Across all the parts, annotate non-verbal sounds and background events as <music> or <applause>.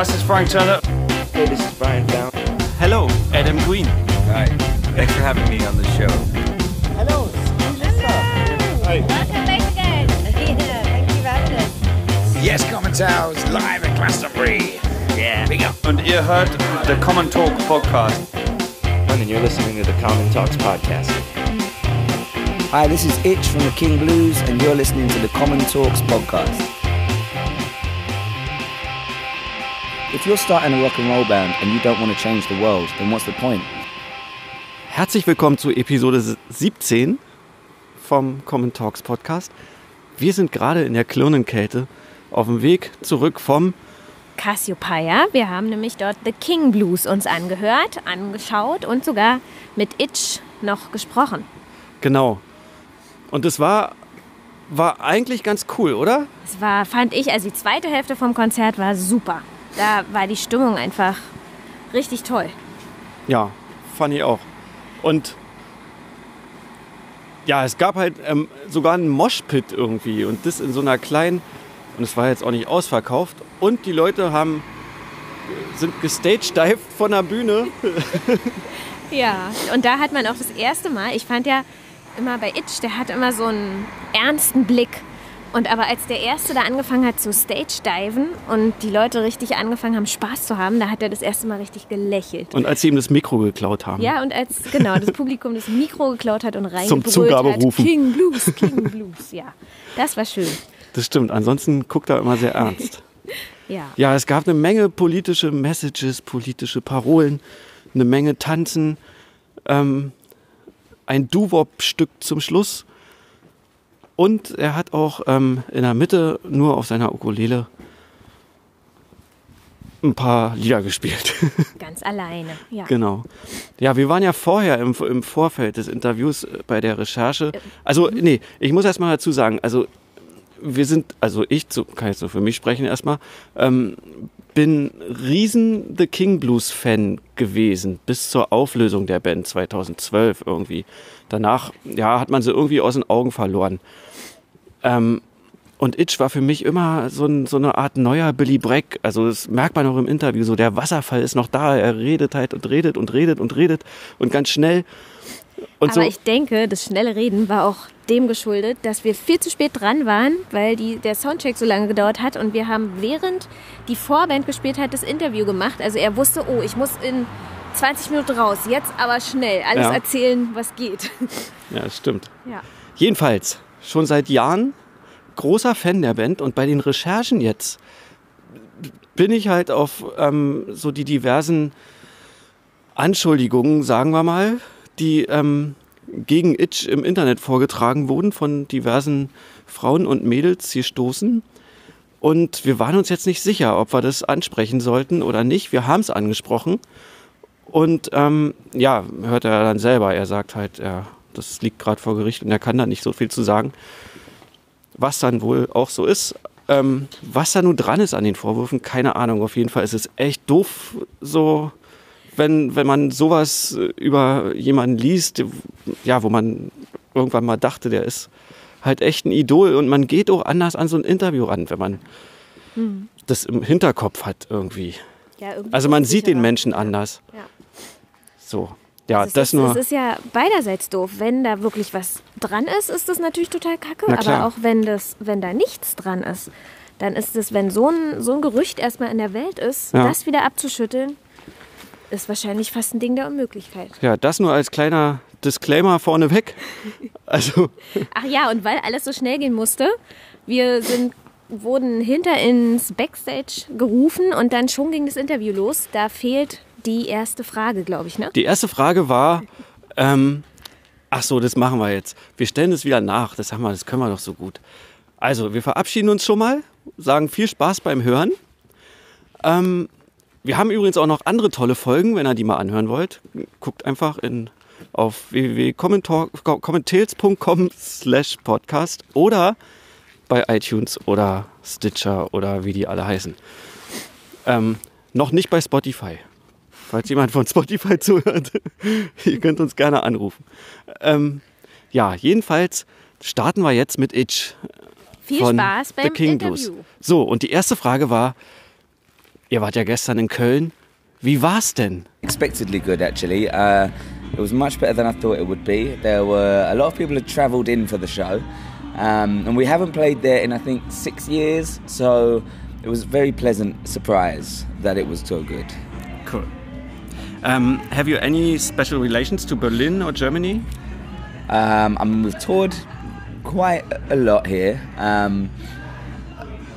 this is Frank Turner. Hey, this is Brian Down. Hello, Adam Green. Hi. Thanks for having me on the show. Hello, Hi. Welcome back again. Yeah, <laughs> thank you for having us. Yes, Commentaries live at Glastonbury. Yeah. Big up. Und ihr hört the Common Talk Podcast. And you're listening to the Common Talks podcast. Hi, this is Itch from the King Blues, and you're listening to the Common Talks podcast. If you're starting a rock and roll band and you don't want to change the world, then what's the point? Herzlich willkommen zu Episode 17 vom Common Talks Podcast. Wir sind gerade in der Klirnenkälte auf dem Weg zurück vom Cassiopeia. Wir haben nämlich dort The King Blues uns angehört, angeschaut und sogar mit Itch noch gesprochen. Genau. Und es war, war eigentlich ganz cool, oder? Es war, fand ich, also die zweite Hälfte vom Konzert war super. Da war die Stimmung einfach richtig toll. Ja, fand ich auch. Und ja, es gab halt ähm, sogar einen Moshpit irgendwie und das in so einer kleinen, und es war jetzt auch nicht ausverkauft. Und die Leute haben sind gestagedived von der Bühne. <laughs> Ja, und da hat man auch das erste Mal, ich fand ja immer bei Itch, der hat immer so einen ernsten Blick. Und aber als der Erste da angefangen hat zu Stage-Diven und die Leute richtig angefangen haben, Spaß zu haben, da hat er das erste Mal richtig gelächelt. Und als sie ihm das Mikro geklaut haben. Ja, und als genau das Publikum das Mikro geklaut hat und Zum reingebrüllt hat, King Blues, King Blues, ja. Das war schön. Das stimmt. Ansonsten guckt er immer sehr ernst. <laughs> Ja. Ja, es gab eine Menge politische Messages, politische Parolen, eine Menge Tanzen, ähm, ein Doo-Wop-Stück zum Schluss. Und er hat auch ähm, in der Mitte nur auf seiner Ukulele ein paar Lieder gespielt. <laughs> Ganz alleine, ja. genau. Ja, wir waren ja vorher im, im Vorfeld des Interviews äh, bei der Recherche. Also, nee, ich muss erst mal dazu sagen, also wir sind, also ich, so, kann jetzt nur für mich sprechen erstmal, ähm, bin riesen The King Blues Fan gewesen bis zur Auflösung der Band 2012 irgendwie. Danach, ja, hat man sie irgendwie aus den Augen verloren. Ähm, und Itch war für mich immer so, ein, so eine Art neuer Billy Bragg. Also das merkt man auch im Interview so. Der Wasserfall ist noch da. Er redet halt und redet und redet und redet und ganz schnell. Und Aber so, ich denke, das schnelle Reden war auch dem geschuldet, dass wir viel zu spät dran waren, weil die, der Soundcheck so lange gedauert hat und wir haben während die Vorband gespielt hat, das Interview gemacht. Also er wusste, oh, ich muss in 20 Minuten raus, jetzt aber schnell alles Ja. erzählen, was geht. <laughs> ja, das stimmt. Ja. Jedenfalls, schon seit Jahren großer Fan der Band und bei den Recherchen jetzt bin ich halt auf ähm, so die diversen Anschuldigungen, sagen wir mal, die ähm, gegen Itch im Internet vorgetragen wurden von diversen Frauen und Mädels gestoßen. Und wir waren uns jetzt nicht sicher, ob wir das ansprechen sollten oder nicht. Wir haben es angesprochen. Und ähm, ja, hört er dann selber. Er sagt halt, er, das liegt gerade vor Gericht und er kann da nicht so viel zu sagen. Was dann wohl auch so ist. Ähm, was da nun dran ist an den Vorwürfen, keine Ahnung. Auf jeden Fall ist es echt doof, so, wenn, wenn man sowas äh, über jemanden liest, ja, wo man irgendwann mal dachte, der ist halt echt ein Idol und man geht auch anders an so ein Interview ran, wenn man das im Hinterkopf hat irgendwie. Ja, irgendwie Also man sieht den. Menschen anders. Ja. So. Ja, Es das ist, nur. Es ist ja beiderseits doof. Wenn da wirklich was dran ist, ist das natürlich total kacke. Aber auch wenn, das, wenn da nichts dran ist, dann ist es, wenn so ein, so ein Gerücht erstmal in der Welt ist, Ja. das wieder abzuschütteln, ist wahrscheinlich fast ein Ding der Unmöglichkeit. Ja, das nur als kleiner Disclaimer vorneweg. <laughs> Also, Ach ja, und weil alles so schnell gehen musste, wir sind, wurden hinter ins Backstage gerufen und dann schon ging das Interview los. Da fehlt die erste Frage, glaube ich, ne? die erste Frage war, ähm, ach so, das machen wir jetzt. Wir stellen es wieder nach. Das haben wir, das können wir doch so gut. Also, wir verabschieden uns schon mal, sagen viel Spaß beim Hören. Ähm, wir haben übrigens auch noch andere tolle Folgen, wenn ihr die mal anhören wollt. Guckt einfach in, auf www.commentals.com slash podcast oder bei iTunes oder Stitcher oder wie die alle heißen. Ähm, noch nicht bei Spotify. Falls jemand von Spotify <laughs> zuhört, ihr könnt uns gerne anrufen. Ähm, ja, jedenfalls starten wir jetzt mit Itch Viel von Spaß The beim King Interview. Blues. So, und die erste Frage war, Ihr wart ja gestern in Köln. Wie war's denn? Expectedly good, actually. Uh, it was much better than I thought it would be. There were a lot of people had travelled in for the show, um, and we haven't played there in I think six years. So it was a very pleasant surprise that it was so good. Cool. Um, have you any special relations to Berlin or Germany? Um, I mean, we've toured quite a lot here. Um,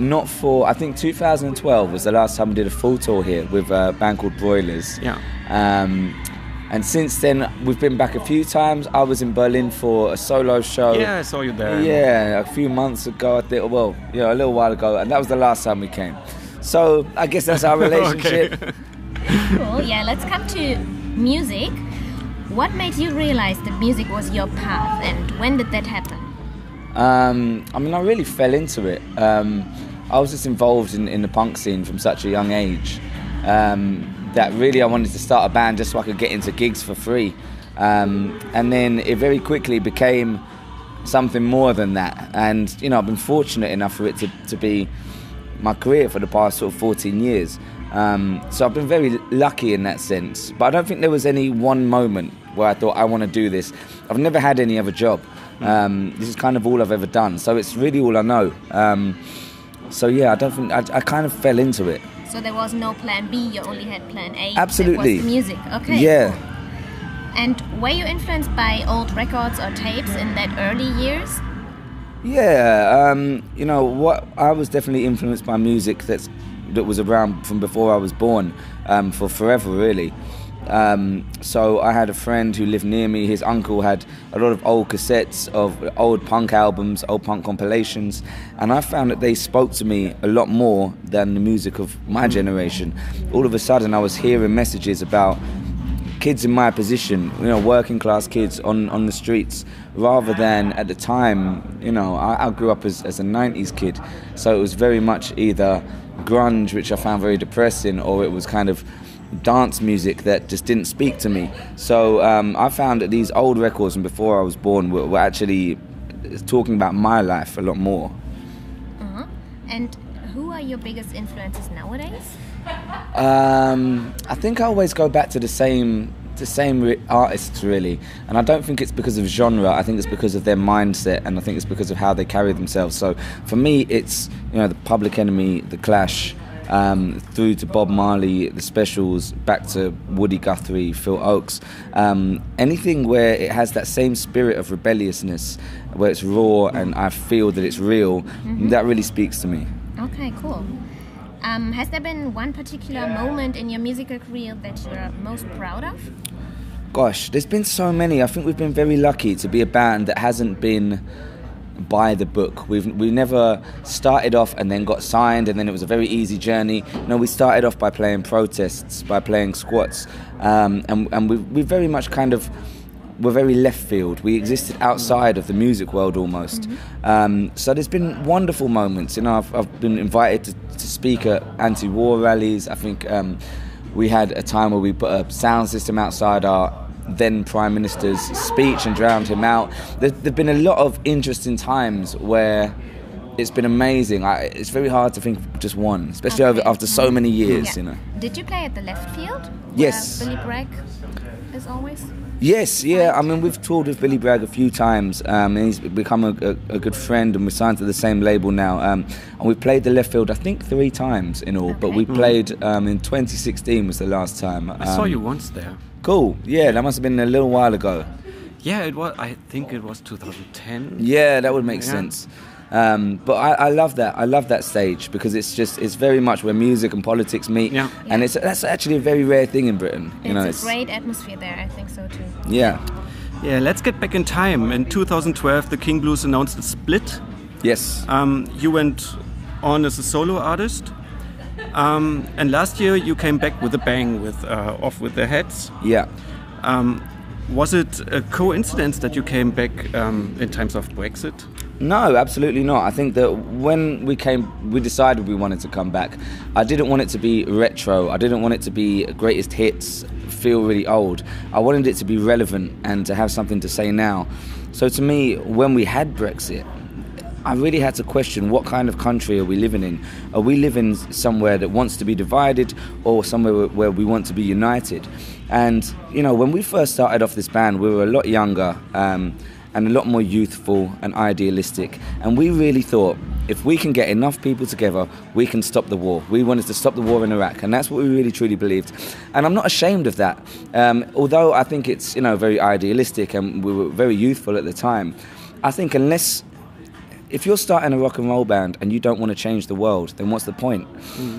not for, I think 2012 was the last time we did a full tour here with a band called Broilers. Yeah. Um, and since then, we've been back a few times. I was in Berlin for a solo show. Yeah, I saw you there. Yeah, a few months ago, I think, well, you know, a little while ago, and that was the last time we came. So I guess that's our <laughs> relationship. Cool. Yeah, let's come to music. What made you realize that music was your path, and when did that happen? Um, I mean, I really fell into it. Um, I was just involved in, in the punk scene from such a young age um, that really I wanted to start a band just so I could get into gigs for free. Um, and then it very quickly became something more than that. And, you know, I've been fortunate enough for it to, to be my career for the past sort of 14 years. Um, so I've been very lucky in that sense. But I don't think there was any one moment where I thought I want to do this. I've never had any other job. Um, this is kind of all I've ever done. So it's really all I know. Um, so yeah, I don't think I, I kind of fell into it. So there was no plan B, you only had plan A. Absolutely. That was music. Okay. Yeah. cool. And were you influenced by old records or tapes in that early years? Yeah, um, you know what? I was definitely influenced by music that's that was around from before I was born, um, for forever, really. Um, so I had a friend who lived near me. His uncle had a lot of old cassettes of old punk albums, old punk compilations, and I found that they spoke to me a lot more than the music of my generation. All of a sudden, I was hearing messages about kids in my position, you know, working class kids on, on the streets, rather than at the time, you know, I, I grew up as, as a 90s kid, so it was very much either grunge, which I found very depressing, or it was kind of dance music that just didn't speak to me. So um, I found that these old records from before I was born were, were actually talking about my life a lot more. Uh-huh. And who are your biggest influences nowadays? Um, I think I always go back to the same the same re- artists really, and I don't think it's because of genre. I think it's because of their mindset, and I think it's because of how they carry themselves. So for me, it's you know the Public Enemy, the Clash. Um, through to Bob Marley, the specials, back to Woody Guthrie, Phil Ochs, um, anything where it has that same spirit of rebelliousness, where it's raw and I feel that it's real, that really speaks to me. Okay, cool. Um, has there been one particular moment in your musical career that you're most proud of? Gosh, there's been so many. I think we've been very lucky to be a band that hasn't been by the book. We've we never started off and then got signed and then it was a very easy journey. No, we started off by playing protests, by playing squats, um, and and we we very much kind of were very left field. We existed outside of the music world almost. Um, so there's been wonderful moments. You know, I've, I've been invited to, to speak at anti-war rallies. I think um, we had a time where we put a sound system outside our then Prime Minister's speech and drowned him out. There have been a lot of interesting times where it's been amazing. I, it's very hard to think of just one, especially Okay. over, after so many years. Yeah. You know. Did you play at the left field? Yes. Where Billy Bragg is always? Yes, yeah. I mean, we've toured with Billy Bragg a few times, um, and he's become a, a, a good friend, and we're signed to the same label now. Um, and we played the left field, I think, three times in all. But we played um, in 2016 was the last time. I saw Um, you once there. Cool. Yeah, that must have been a little while ago. Yeah, it was. I think it was 2010. Yeah, that would make Yeah. sense. Um, but I, I love that. I love that stage because it's just it's very much where music and politics meet, Yeah. and it's that's actually a very rare thing in Britain. You It's know, a it's great atmosphere there, I think so too. yeah, Yeah, let's get back in time. In 2012, the King Blues announced a split. yes, Um, you went on as a solo artist. Um, and last year you came back with a bang with uh, Off with the Heads. yeah. Um, was it a coincidence that you came back um, in times of Brexit? No, absolutely not. I think that when we came, we decided we wanted to come back. I didn't want it to be retro. I didn't want it to be greatest hits, feel really old. I wanted it to be relevant and to have something to say now. So to me, when we had Brexit, I really had to question what kind of country are we living in? Are we living somewhere that wants to be divided or somewhere where we want to be united? And, you know, when we first started off this band, we were a lot younger um, and a lot more youthful and idealistic. And we really thought if we can get enough people together, we can stop the war. We wanted to stop the war in Iraq, and that's what we really truly believed. And I'm not ashamed of that, um, although I think it's you know very idealistic, and we were very youthful at the time. I think unless if you're starting a rock and roll band and you don't want to change the world, then what's the point?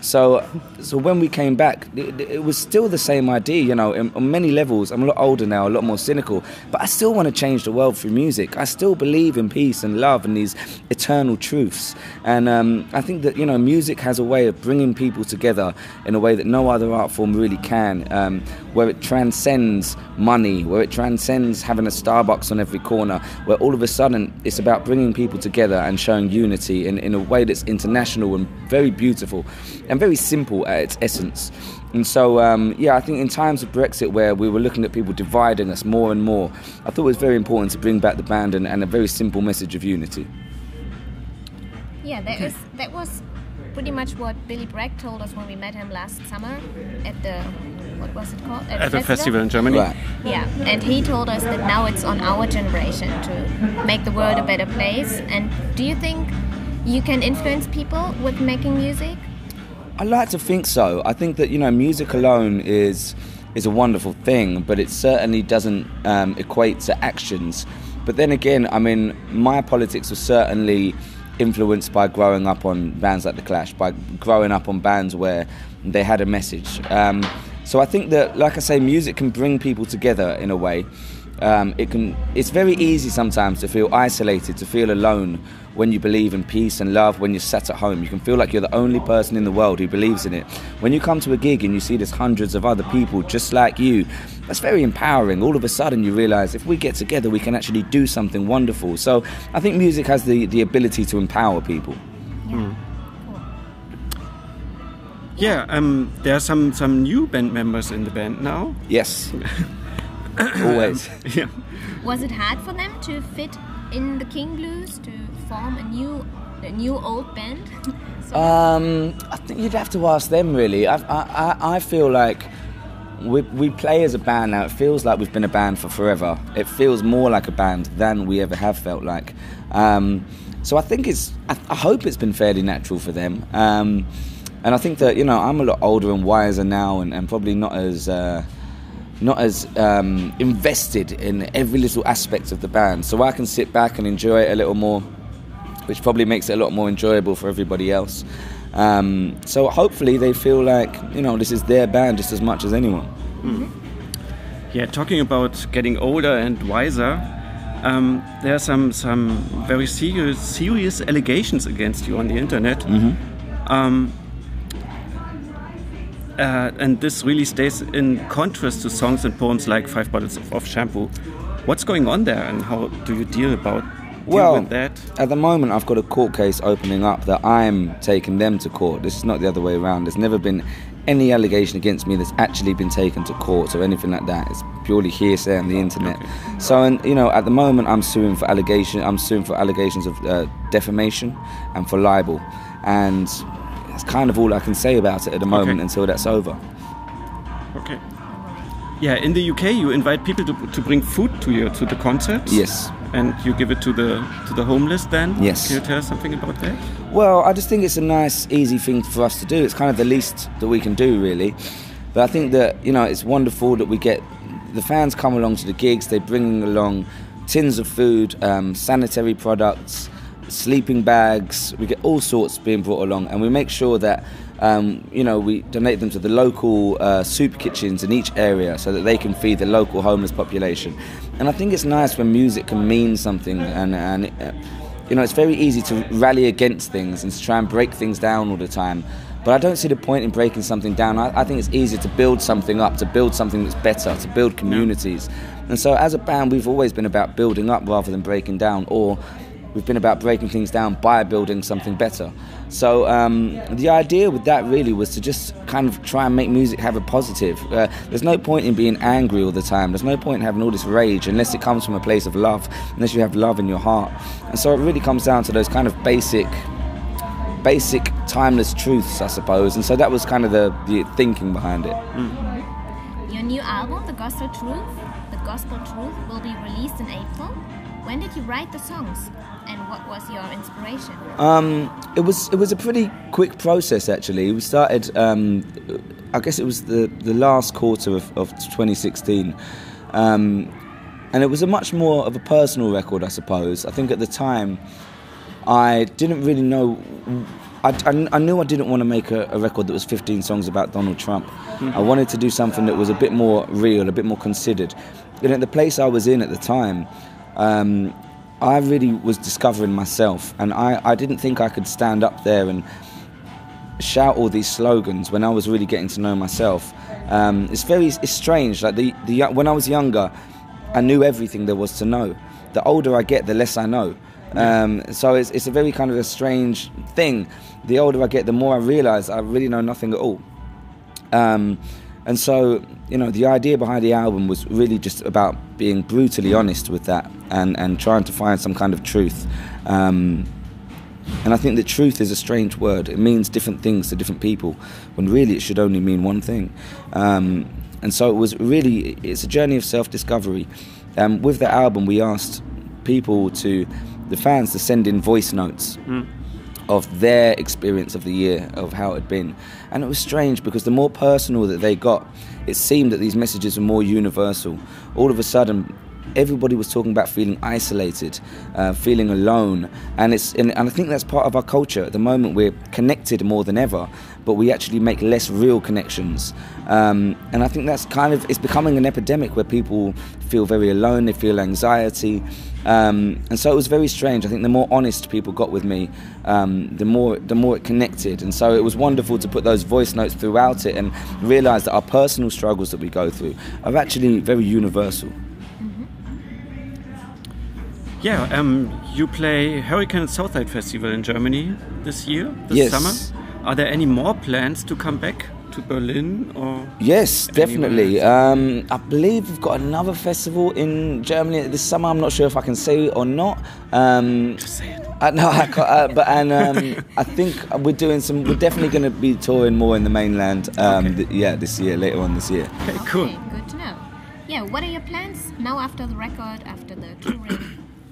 So, so when we came back, it, it was still the same idea. You know, in, on many levels, I'm a lot older now, a lot more cynical, but I still want to change the world through music. I still believe in peace and love and these eternal truths. And um, I think that you know, music has a way of bringing people together in a way that no other art form really can, um, where it transcends money, where it transcends having a Starbucks on every corner, where all of a sudden it's about bringing people together and showing unity in, in a way that's international and very beautiful and very simple at its essence. And so, um, yeah, I think in times of Brexit, where we were looking at people dividing us more and more, I thought it was very important to bring back the band and, and a very simple message of unity. Yeah, that was that was pretty much what Billy Bragg told us when we met him last summer at the what was it called At a festival in Germany. Right. Yeah, and he told us that now it's on our generation to make the world a better place. And do you think you can influence people with making music? I like to think so. I think that you know, music alone is is a wonderful thing, but it certainly doesn't um, equate to actions. But then again, I mean, my politics was certainly influenced by growing up on bands like The Clash, by growing up on bands where they had a message. Um, so I think that, like I say, music can bring people together in a way. Um, it can. It's very easy sometimes to feel isolated, to feel alone when you believe in peace and love. When you're sat at home, you can feel like you're the only person in the world who believes in it. When you come to a gig and you see there's hundreds of other people just like you, that's very empowering. All of a sudden, you realise if we get together, we can actually do something wonderful. So I think music has the, the ability to empower people. Yeah, um, there are some some new band members in the band now. Yes, <coughs> always. <laughs> Yeah. Was it hard for them to fit in the King Blues to form a new a new old band? <laughs> So- Um, I think you'd have to ask them really. I, I, I- I feel like we, we play as a band now. It feels like we've been a band for forever. It feels more like a band than we ever have felt like. Um, so I think it's. I, I hope it's been fairly natural for them. Um, and I think that you know I'm a lot older and wiser now, and, and probably not as. Uh, not as um, invested in every little aspect of the band, so I can sit back and enjoy it a little more, which probably makes it a lot more enjoyable for everybody else. Um, so hopefully they feel like you know this is their band just as much as anyone. Yeah, talking about getting older and wiser, um, there are some some very serious serious allegations against you on the internet. Um, uh, and this really stays in contrast to songs and poems like Five Bottles of, of Shampoo. What's going on there, and how do you deal about deal Well, with that? At the moment, I've got a court case opening up that I'm taking them to court. This is not the other way around. There's never been any allegation against me that's actually been taken to court or anything like that. It's purely hearsay on the internet. So, and you know, at the moment, I'm suing for allegation. I'm suing for allegations of uh, defamation and for libel, and that's kind of all I can say about it at the moment Okay. until that's over. Okay. Yeah, in the UK, you invite people to, to bring food to you to the concerts. Yes. And you give it to the to the homeless. Then. Yes. Can you tell us something about that? Well, I just think it's a nice, easy thing for us to do. It's kind of the least that we can do, really. But I think that you know it's wonderful that we get the fans come along to the gigs. They bring along tins of food, um, sanitary products, sleeping bags. We get all sorts being brought along, and we make sure that um, you know we donate them to the local uh, soup kitchens in each area so that they can feed the local homeless population. And I think it's nice when music can mean something, and and. Uh, you know, it's very easy to rally against things and to try and break things down all the time. But I don't see the point in breaking something down. I, I think it's easier to build something up, to build something that's better, to build communities. And so, as a band, we've always been about building up rather than breaking down or we've been about breaking things down by building something better. So um, the idea with that really was to just kind of try and make music have a positive. Uh, there's no point in being angry all the time. There's no point in having all this rage unless it comes from a place of love, unless you have love in your heart. And so it really comes down to those kind of basic basic timeless truths, I suppose. And so that was kind of the, the thinking behind it. Your new album, The Gospel Truth, The Gospel Truth, will be released in April. When did you write the songs, and what was your inspiration? Um, it was it was a pretty quick process actually. We started, um, I guess it was the, the last quarter of, of 2016, um, and it was a much more of a personal record, I suppose. I think at the time, I didn't really know. I, I, I knew I didn't want to make a, a, record that was 15 songs about Donald Trump. I wanted to do something that was a bit more real, a bit more considered. And at the place I was in at the time, um, I really was discovering myself, and I, I didn't think I could stand up there and shout all these slogans when I was really getting to know myself. Um, it's very it's strange. Like the, the when I was younger, I knew everything there was to know. The older I get, the less I know. Um, so it's, it's a very kind of a strange thing. The older I get, the more I realise I really know nothing at all. Um, and so, you know, the idea behind the album was really just about being brutally honest with that and, and trying to find some kind of truth. Um, and I think that truth is a strange word. It means different things to different people, when really it should only mean one thing. Um, and so it was really, it's a journey of self discovery. Um, with the album, we asked people to the fans to send in voice notes mm. Of their experience of the year, of how it had been. And it was strange because the more personal that they got, it seemed that these messages were more universal. All of a sudden, everybody was talking about feeling isolated, uh, feeling alone, and it's and, and, I think that's part of our culture at the moment. We're connected more than ever, but we actually make less real connections, um, and I think that's kind of it's becoming an epidemic where people feel very alone, they feel anxiety, um, and so it was very strange. I think the more honest people got with me, um, the more the more it connected. And so it was wonderful to put those voice notes throughout it and realise that our personal struggles that we go through are actually very universal. Yeah, um, you play Hurricane Southside Festival in Germany this year, this yes. summer. Are there any more plans to come back? to Berlin or? Yes, definitely. Um, I believe we've got another festival in Germany this summer. I'm not sure if I can say it or not. Um, Just say it. Uh, no, I can't, uh, but and um, <laughs> I think we're doing some. We're definitely going to be touring more in the mainland. Um, okay. th- yeah, this year, later on this year. Okay, cool. Okay, good to know. Yeah, what are your plans now after the record, after the touring?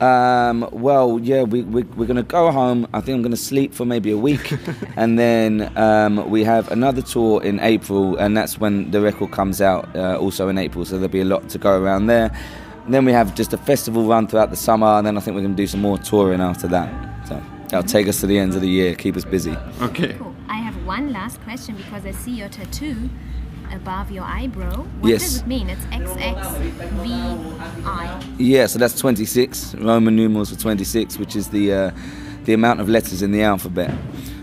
Um, well, yeah, we, we, we're going to go home. I think I'm going to sleep for maybe a week. <laughs> and then um, we have another tour in April, and that's when the record comes out, uh, also in April. So there'll be a lot to go around there. And then we have just a festival run throughout the summer, and then I think we're going to do some more touring after that. So that'll take us to the end of the year, keep us busy. Okay. Cool. I have one last question because I see your tattoo above your eyebrow. What yes. does it mean? It's XXVI. Yeah, so that's 26, Roman numerals for 26, which is the, uh, the amount of letters in the alphabet.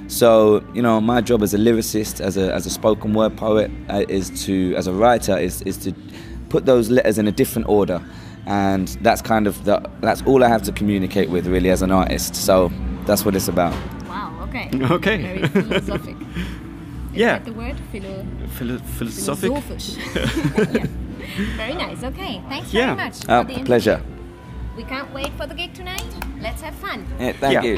So, you know, my job as a lyricist, as a, as a spoken word poet, uh, is to, as a writer, is, is to put those letters in a different order. And that's kind of the, that's all I have to communicate with, really, as an artist. So that's what it's about. Wow, okay. Okay. Very philosophic. <laughs> Is yeah. that the word? Philo- Philo- philosophic. Philosophisch. <laughs> yeah. Very nice. Okay. Thanks Yeah. very much. Oh, for the pleasure. We can't wait for the gig tonight. Let's have fun. Yeah, thank Yeah. you.